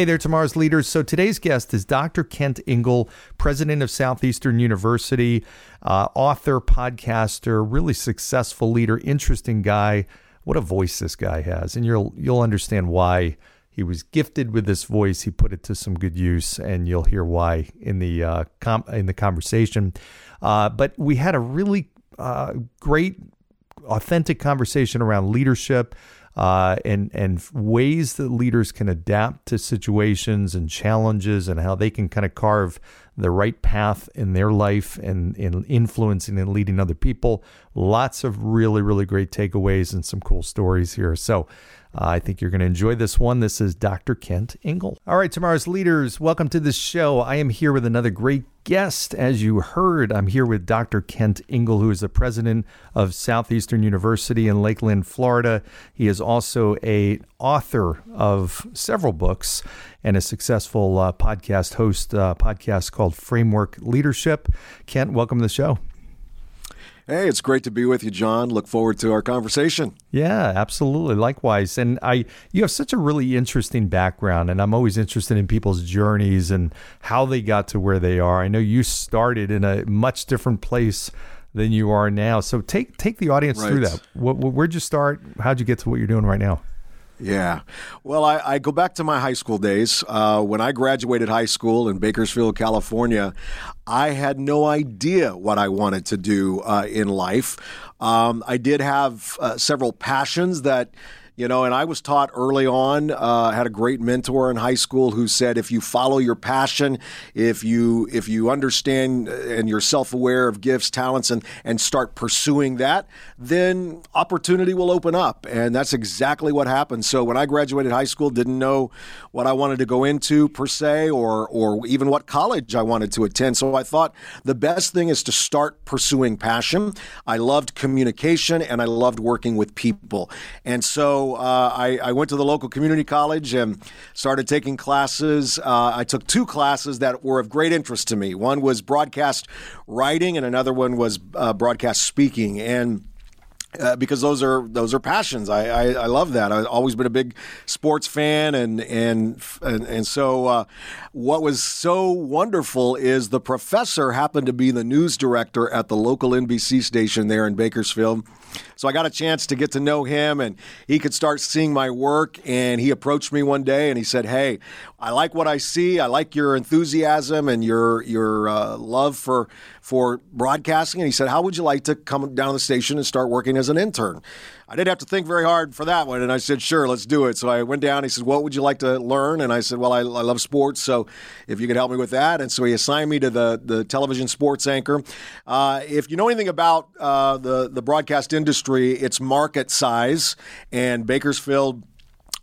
Hey there, tomorrow's leaders. So today's guest is Dr. Kent Ingle, president of Southeastern University, uh, author, podcaster, really successful leader, interesting guy. What a voice this guy has, and you'll you'll understand why he was gifted with this voice. He put it to some good use, and you'll hear why in the uh, com- in the conversation. Uh, but we had a really uh, great, authentic conversation around leadership uh, and and ways that leaders can adapt to situations and challenges and how they can kind of carve the right path in their life and in influencing and leading other people. Lots of really really great takeaways and some cool stories here. So. Uh, I think you're going to enjoy this one. This is Dr. Kent Ingle. All right, tomorrow's leaders, welcome to the show. I am here with another great guest. As you heard, I'm here with Dr. Kent Ingle, who is the president of Southeastern University in Lakeland, Florida. He is also a author of several books and a successful uh, podcast host, uh, podcast called Framework Leadership. Kent, welcome to the show. Hey, it's great to be with you, John. Look forward to our conversation. Yeah, absolutely. Likewise. And I you have such a really interesting background and I'm always interested in people's journeys and how they got to where they are. I know you started in a much different place than you are now. So take take the audience right. through that. Where'd you start? How'd you get to what you're doing right now? Yeah. Well, I, I, go back to my high school days. Uh, when I graduated high school in Bakersfield, California, I had no idea what I wanted to do uh, in life. Um, I did have uh, several passions that you know and i was taught early on uh, had a great mentor in high school who said if you follow your passion if you if you understand uh, and you're self-aware of gifts talents and and start pursuing that then opportunity will open up. And that's exactly what happened. So when i graduated high school didn't know what i wanted to go into per se or or even what college i wanted to attend. So i thought the best thing is to start pursuing passion. I loved communication and i loved working with people. And so uh, I, I, went to the local community college and started taking classes. Uh, I took two classes that were of great interest to me. One was broadcast writing, and another one was uh, broadcast speaking. And uh, because those are those are passions. I, I, I love that. I've always been a big sports fan, and and and, and so uh, what was so wonderful is the professor happened to be the news director at the local NBC station there in Bakersfield. So I got a chance to get to know him, and he could start seeing my work. And he approached me one day, and he said, "Hey, I like what I see. I like your enthusiasm and your your uh, love for for broadcasting." And he said, "How would you like to come down to the station and start working as an intern?" I didn't have to think very hard for that one. And I said, sure, let's do it. So I went down. He said, what would you like to learn? And I said, well, I, I love sports. So if you could help me with that. And so he assigned me to the, the television sports anchor. Uh, if you know anything about uh, the, the broadcast industry, it's market size. And Bakersfield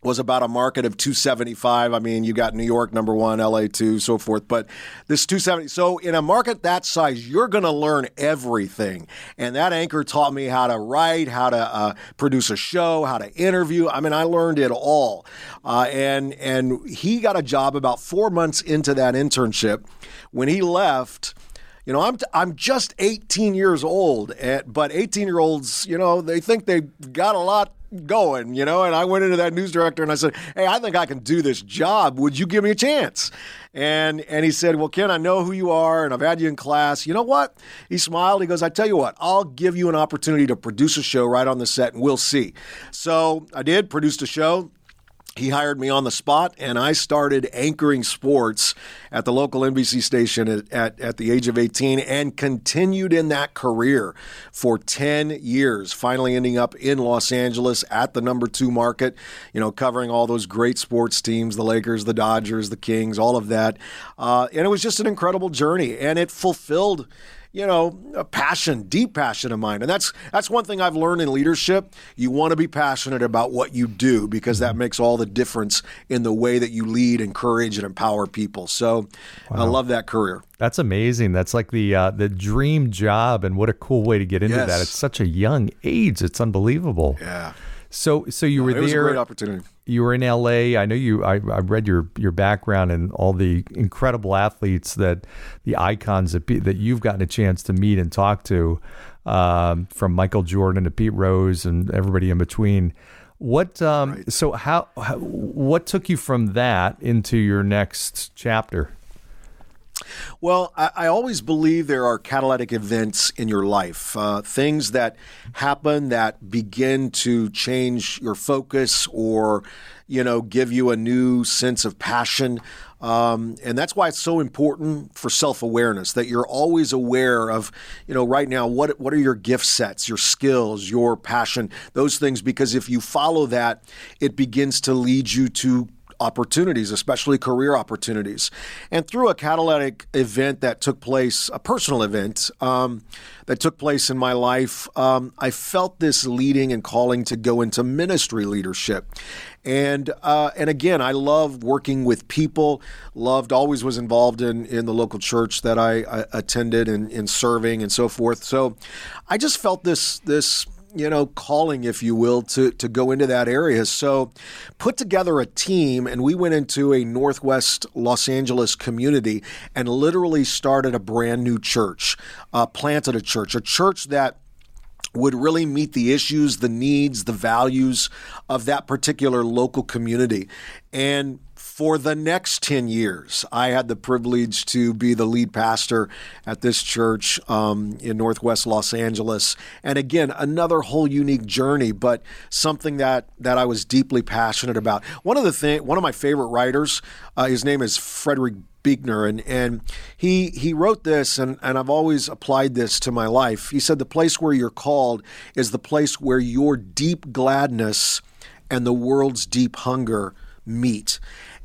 was about a market of 275. I mean, you got New York number one, LA two, so forth. But this 270. So in a market that size, you're going to learn everything. And that anchor taught me how to write, how to uh, produce a show, how to interview. I mean, I learned it all. Uh, and and he got a job about four months into that internship. When he left. You know, I'm, I'm just 18 years old, but 18 year olds, you know, they think they've got a lot going, you know. And I went into that news director and I said, "Hey, I think I can do this job. Would you give me a chance?" And and he said, "Well, Ken, I know who you are, and I've had you in class. You know what?" He smiled. He goes, "I tell you what, I'll give you an opportunity to produce a show right on the set, and we'll see." So I did, produced a show he hired me on the spot, and I started anchoring sports at the local NBC station at, at, at, the age of 18 and continued in that career for 10 years, finally ending up in Los Angeles at the number two market, you know, covering all those great sports teams the Lakers, the Dodgers, the Kings, all of that. Uh, and it was just an incredible journey, and it fulfilled you know, a passion, deep passion of mine. And that's that's one thing I've learned in leadership. You want to be passionate about what you do because that makes all the difference in the way that you lead, encourage, and empower people. So wow. I love that career. That's amazing. That's like the uh, the dream job, and what a cool way to get into yes. that. It's such a young age. It's unbelievable. Yeah. So so you were it there. Was a great opportunity. You were in LA. I know you. I, I read your your background and all the incredible athletes that the icons that that you've gotten a chance to meet and talk to, um, from Michael Jordan to Pete Rose and everybody in between. What um, right. so how, how what took you from that into your next chapter? Well, I, I, always believe there are catalytic events in your life, uh, things that happen that begin to change your focus or, you know, give you a new sense of passion. Um, and that's why it's so important for self awareness that you're always aware of, you know, right now, what, what are your gift sets, your skills, your passion, those things, because if you follow that, it begins to lead you to opportunities, especially career opportunities. And through a catalytic event that took place, a personal event um, that took place in my life, um, I felt this leading and calling to go into ministry leadership. And uh, and again, I love working with people. Loved, always was involved in in the local church that I, I attended and in serving and so forth. So, I just felt this this you know, calling, if you will, to, to go into that area. So put together a team and we went into a Northwest Los Angeles community and literally started a brand new church, uh, planted a church, a church that would really meet the issues, the needs, the values of that particular local community. And for the next 10 years. I had the privilege to be the lead pastor at this church um, in Northwest Los Angeles. And again, another whole unique journey, but something that, that I was deeply passionate about. One of the thing, one of my favorite writers, uh, his name is Frederick Buechner, and, and he he wrote this, and, and I've always applied this to my life. He said, The place where you're called is the place where your deep gladness and the world's deep hunger meet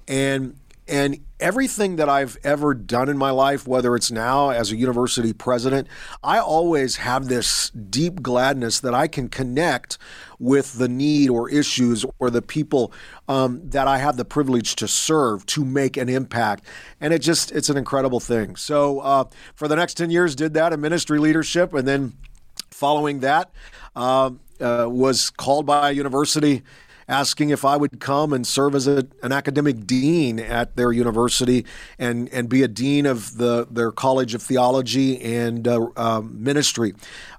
and and everything that I've ever done in my life, whether it's now as a university president, I always have this deep gladness that I can connect with the need or issues or the people um, that I have the privilege to serve to make an impact. And it just, it's an incredible thing. So uh, for the next 10 years, did that in ministry leadership. And then following that, uh, uh, was called by a university asking if I would come and serve as a, an academic dean at their university and, and be a dean of the, their College of Theology and uh, uh, Ministry.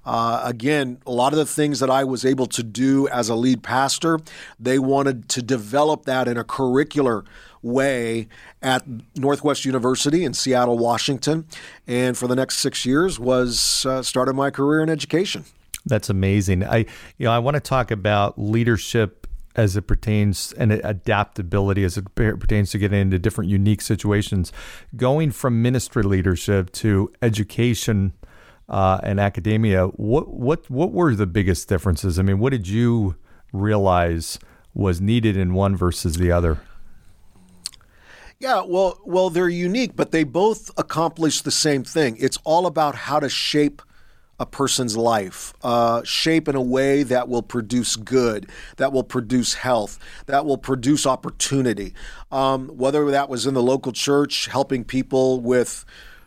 Uh, again, a lot of the things that I was able to do as a lead pastor, they wanted to develop that in a curricular way at Northwest University in Seattle, Washington, and for the next six years was uh, started my career in education. That's amazing. I you know I want to talk about leadership as it pertains and adaptability as it pertains to getting into different unique situations. Going from ministry leadership to education uh, and academia, what what what were the biggest differences? I mean, what did you realize was needed in one versus the other? Yeah, well, well, they're unique, but they both accomplish the same thing. It's all about how to shape a person's life, uh, shape in a way that will produce good, that will produce health, that will produce opportunity. Um, whether that was in the local church, helping people with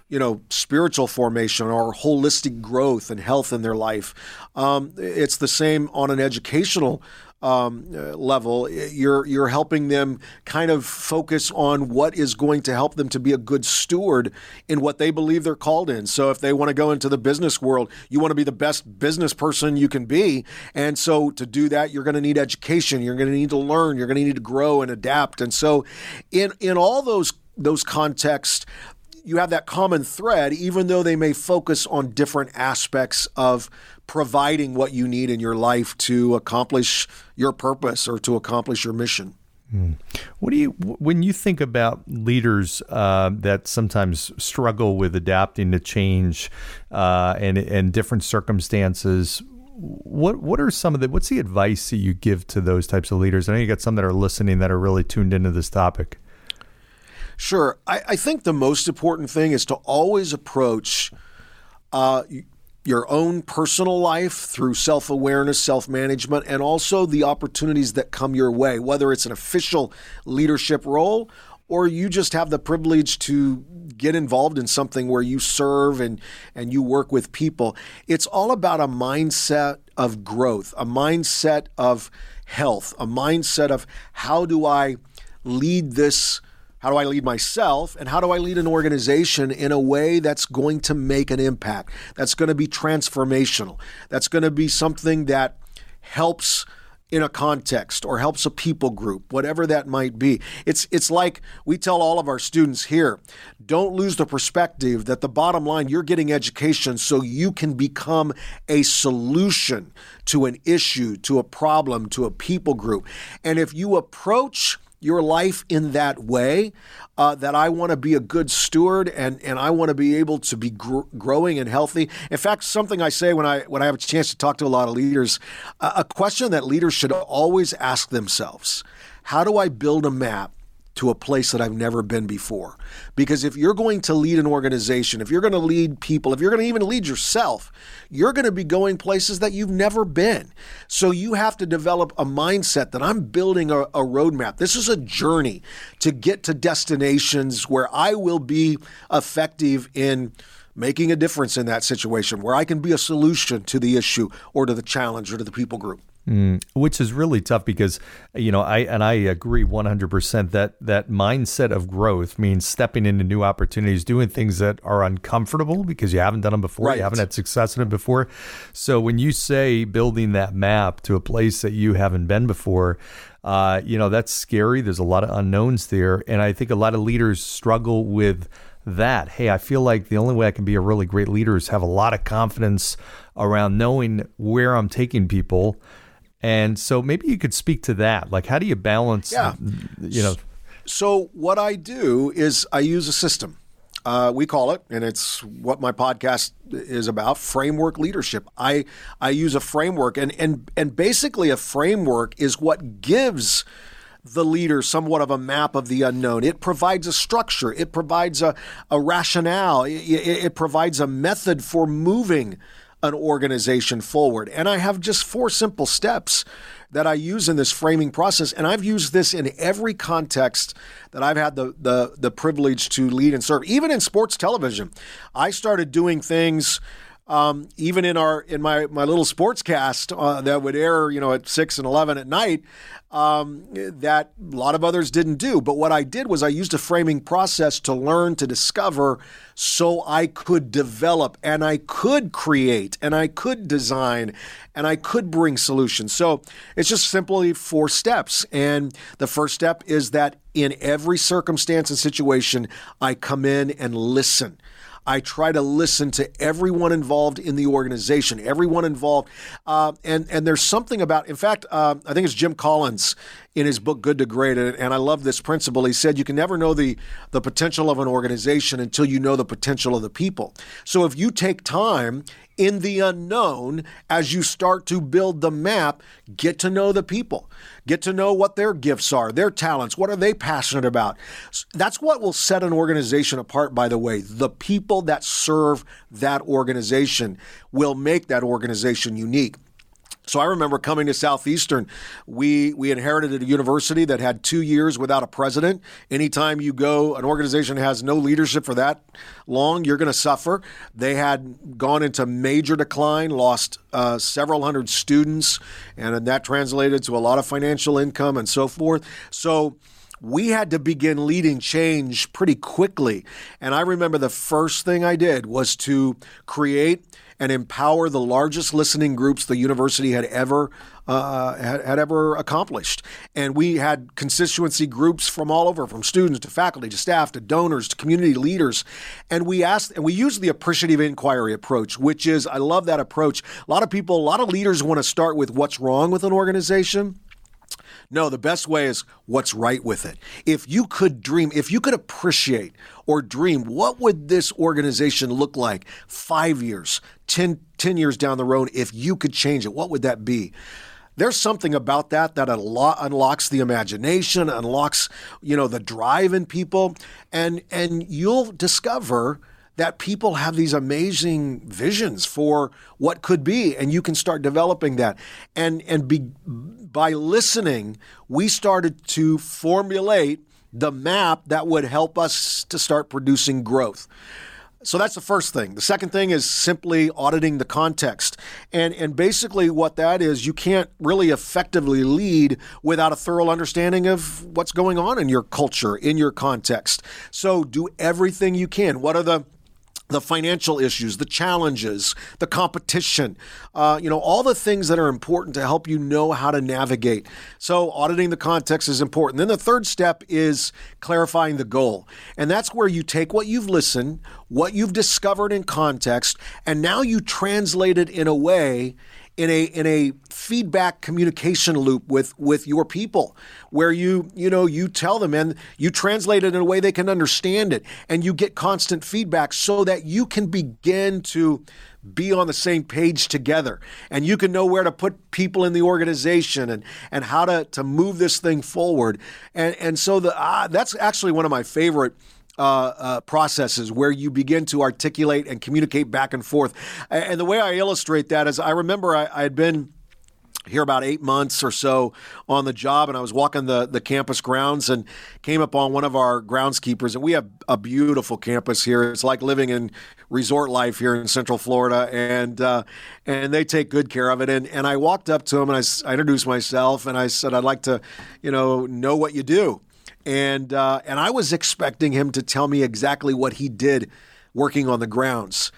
you know, spiritual formation or holistic growth and health in their life. Um, it's the same on an educational um, uh, level, you're you're helping them kind of focus on what is going to help them to be a good steward in what they believe they're called in. So if they want to go into the business world, you want to be the best business person you can be, and so to do that, you're going to need education. You're going to need to learn. You're going to need to grow and adapt. And so, in in all those those contexts, you have that common thread, even though they may focus on different aspects of providing what you need in your life to accomplish your purpose or to accomplish your mission. Hmm. What do you when you think about leaders uh, that sometimes struggle with adapting to change uh, and and different circumstances? What what are some of the what's the advice that you give to those types of leaders? I know you got some that are listening that are really tuned into this topic. Sure, I, I think the most important thing is to always approach uh, your own personal life through self awareness, self management, and also the opportunities that come your way, whether it's an official leadership role or you just have the privilege to get involved in something where you serve and, and you work with people. It's all about a mindset of growth, a mindset of health, a mindset of how do I lead this how do I lead myself? And how do I lead an organization in a way that's going to make an impact, that's going to be transformational, that's going to be something that helps in a context or helps a people group, whatever that might be. It's it's like we tell all of our students here, don't lose the perspective that the bottom line you're getting education so you can become a solution to an issue, to a problem, to a people group. And if you approach your life in that way, uh, that I want to be a good steward and, and I want to be able to be gr- growing and healthy. In fact, something I say when I when I have a chance to talk to a lot of leaders, uh, a question that leaders should always ask themselves: How do I build a map to a place that I've never been before. Because if you're going to lead an organization, if you're going to lead people, if you're going to even lead yourself, you're going to be going places that you've never been. So you have to develop a mindset that I'm building a, a roadmap. This is a journey to get to destinations where I will be effective in making a difference in that situation, where I can be a solution to the issue or to the challenge or to the people group. Mm, which is really tough because you know I and I agree 100% that that mindset of growth means stepping into new opportunities, doing things that are uncomfortable because you haven't done them before, right. you haven't had success in it before. So when you say building that map to a place that you haven't been before, uh, you know that's scary. There's a lot of unknowns there, and I think a lot of leaders struggle with that. Hey, I feel like the only way I can be a really great leader is have a lot of confidence around knowing where I'm taking people and so maybe you could speak to that. Like, how do you balance, yeah. you know? So, what I do is I use a system. Uh, we call it, and it's what my podcast is about: framework leadership. I I use a framework, and and and basically a framework is what gives the leader somewhat of a map of the unknown. It provides a structure. It provides a, a rationale. It, it, it provides a method for moving an organization forward. And I have just four simple steps that I use in this framing process. And I've used this in every context that I've had the, the, the privilege to lead and serve. Even in sports television, I started doing things um, even in our in my my little sports cast uh, that would air you know at six and eleven at night um, that a lot of others didn't do. But what I did was I used a framing process to learn to discover, so I could develop and I could create and I could design and I could bring solutions. So it's just simply four steps. And the first step is that in every circumstance and situation, I come in and listen. I try to listen to everyone involved in the organization, everyone involved. Uh, and, and there's something about, in fact, uh, I think it's Jim Collins in his book Good to Great, and I love this principle. He said you can never know the, the potential of an organization until you know the potential of the people. So if you take time in the unknown as you start to build the map, get to know the people, get to know what their gifts are, their talents, what are they passionate about. That's what will set an organization apart, by the way. The people that serve that organization will make that organization unique. So I remember coming to Southeastern, we we inherited a university that had two years without a president. Anytime you go, an organization has no leadership for that long, you're going to suffer. They had gone into major decline, lost uh, several hundred students, and that translated to a lot of financial income and so forth. So we had to begin leading change pretty quickly. And I remember the first thing I did was to create and empower the largest listening groups the university had ever uh, had, had, ever accomplished. And we had constituency groups from all over, from students to faculty to staff to donors to community leaders. And we asked, and we used the appreciative inquiry approach, which is, I love that approach. A lot of people, a lot of leaders want to start with what's wrong with an organization. No, the best way is what's right with it. If you could dream, if you could appreciate or dream, what would this organization look like five years, 10, 10 years down the road if you could change it? What would that be? There's something about that that unlocks the imagination, unlocks, you know, the drive in people, and and you'll discover that people have these amazing visions for what could be, and you can start developing that. And and be, by listening, we started to formulate the map that would help us to start producing growth. So that's the first thing. The second thing is simply auditing the context. And and basically what that is, you can't really effectively lead without a thorough understanding of what's going on in your culture, in your context. So do everything you can. What are the the financial issues, the challenges, the competition, uh, you know, all the things that are important to help you know how to navigate. So, auditing the context is important. Then the third step is clarifying the goal. And that's where you take what you've listened, what you've discovered in context, and now you translate it in a way in a in a feedback communication loop with with your people where you you know you tell them and you translate it in a way they can understand it and you get constant feedback so that you can begin to be on the same page together and you can know where to put people in the organization and and how to to move this thing forward. And and so the uh, that's actually one of my favorite uh, uh, processes where you begin to articulate and communicate back and forth. And the way I illustrate that is I remember I, I had been here about eight months or so on the job, and I was walking the, the campus grounds and came upon one of our groundskeepers. And we have a beautiful campus here. It's like living in resort life here in Central Florida, and uh, and they take good care of it. And and I walked up to him and I, I introduced myself and I said I'd like to, you know, know what you do and uh, and I was expecting him to tell me exactly what he did working on the grounds.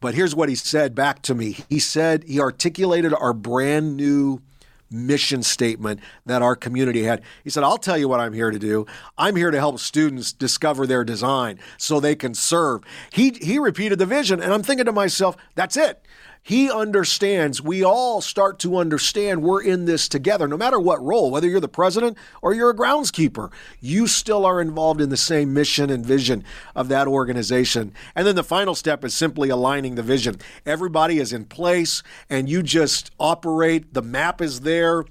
But here's what he said back to me. He said he articulated our brand new mission statement that our community had. He said, I'll tell you what I'm here to do. I'm here to help students discover their design so they can serve. He, he repeated the vision, and I'm thinking to myself, that's it. He understands, we all start to understand we're in this together, no matter what role, whether you're the president or you're a groundskeeper, you still are involved in the same mission and vision of that organization. And then the final step is simply aligning the vision. Everybody is in place and you just operate, the map is there,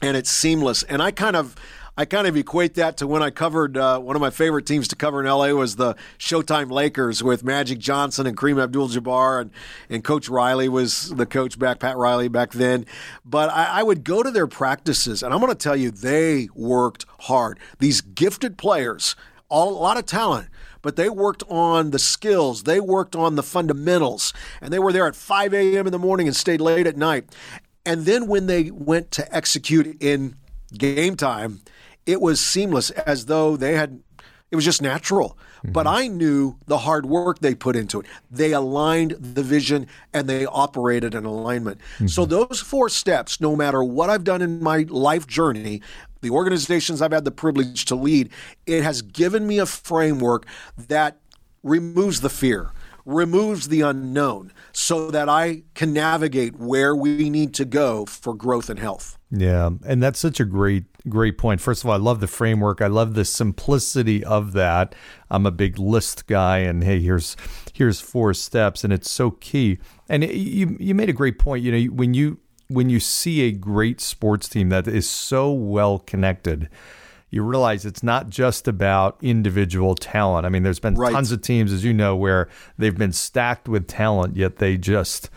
and it's seamless. And I kind of, I kind of equate that to when I covered uh, one of my favorite teams to cover in LA was the Showtime Lakers with Magic Johnson and Kareem Abdul-Jabbar and and Coach Riley was the coach back Pat Riley back then. But I, I would go to their practices and I'm going to tell you they worked hard. These gifted players, all, a lot of talent but they worked on the skills, they worked on the fundamentals, and they were there at 5 a.m. in the morning and stayed late at night. And then when they went to execute in game time, it was seamless as though they had it was just natural. Mm-hmm. But I knew the hard work they put into it. They aligned the vision and they operated in alignment. Mm-hmm. So, those four steps, no matter what I've done in my life journey, the organizations I've had the privilege to lead, it has given me a framework that removes the fear, removes the unknown, so that I can navigate where we need to go for growth and health. Yeah, and that's such a great great point. First of all, I love the framework. I love the simplicity of that. I'm a big list guy and hey, here's here's four steps and it's so key. And it, you you made a great point, you know, when you when you see a great sports team that is so well connected, you realize it's not just about individual talent. I mean, there's been right. tons of teams, as you know, where they've been stacked with talent, yet they just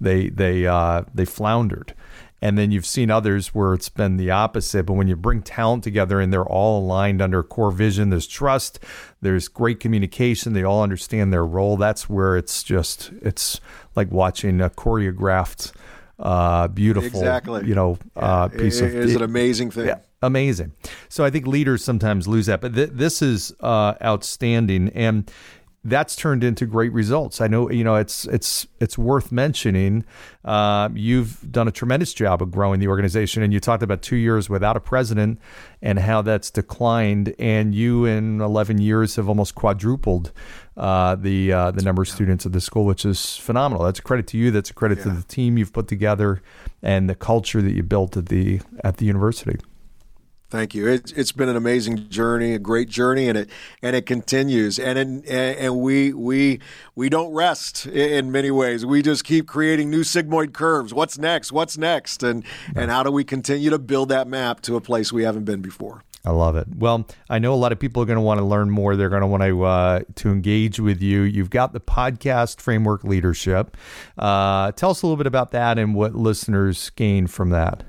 they they uh, they floundered. And then you've seen others where it's been the opposite. But when you bring talent together and they're all aligned under core vision, there's trust, there's great communication, they all understand their role. That's where it's just, it's like watching a choreographed, uh, beautiful, exactly. you know, uh, piece it, of. It is an amazing thing. Yeah, amazing. So I think leaders sometimes lose that, but th- this is uh, outstanding. And that's turned into great results. I know you know it's it's it's worth mentioning. Uh, you've done a tremendous job of growing the organization, and you talked about two years without a president and how that's declined. And you, in eleven years, have almost quadrupled uh, the uh, the number of students at the school, which is phenomenal. That's a credit to you. That's a credit yeah. to the team you've put together and the culture that you built at the at the university. Thank you. It's it's been an amazing journey, a great journey, and it and it continues. And in, and we we we don't rest in many ways. We just keep creating new sigmoid curves. What's next? What's next? And and how do we continue to build that map to a place we haven't been before? I love it. Well, I know a lot of people are going to want to learn more. They're going to want to uh, to engage with you. You've got the podcast framework leadership. Uh, tell us a little bit about that and what listeners gain from that.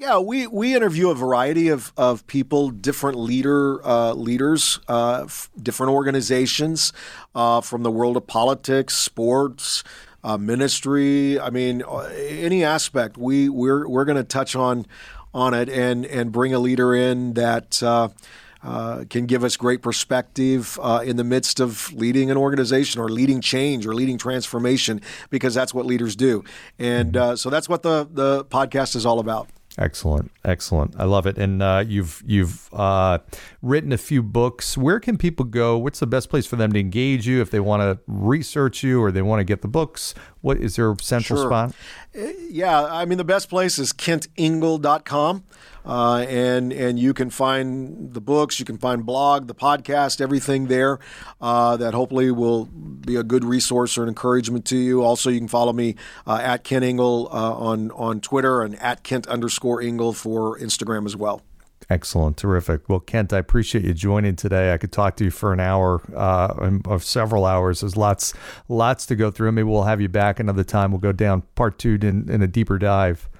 Yeah, we, we interview a variety of, of people, different leader uh, leaders, uh, f- different organizations uh, from the world of politics, sports, uh, ministry. I mean, uh, any aspect. We we're we're going to touch on on it and and bring a leader in that. Uh, uh, can give us great perspective uh, in the midst of leading an organization or leading change or leading transformation because that's what leaders do. And uh, so that's what the, the podcast is all about. Excellent, excellent. I love it. And uh, you've you've uh, written a few books. Where can people go? What's the best place for them to engage you if they want to research you or they want to get the books? What is there a central sure. spot? Uh, yeah, I mean the best place is kentingle.com. Uh, and and you can find the books, you can find blog, the podcast, everything there uh, that hopefully will be a good resource or an encouragement to you. Also, you can follow me uh, at Kent Ingle uh, on on Twitter and at Kent underscore Ingle for Instagram as well. Excellent, terrific. Well, Kent, I appreciate you joining today. I could talk to you for an hour uh, of several hours. There's lots, lots to go through. Maybe we'll have you back another time. We'll go down part two in, in a deeper dive.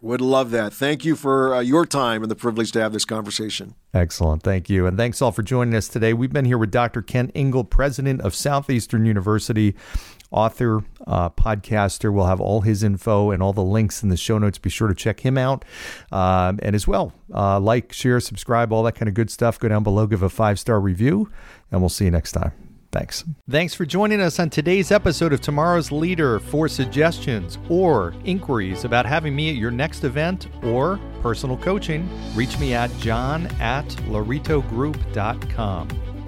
Would love that. Thank you for uh, your time and the privilege to have this conversation. Excellent. Thank you. And thanks all for joining us today. We've been here with Dr. Kent Ingle, president of Southeastern University, author, uh, podcaster. We'll have all his info and all the links in the show notes. Be sure to check him out. Um, and as well, uh, like, share, subscribe, all that kind of good stuff. Go down below, give a five star review, and we'll see you next time. Thanks. Thanks for joining us on today's episode of Tomorrow's Leader. For suggestions or inquiries about having me at your next event or personal coaching, reach me at john at lauritogroup.com.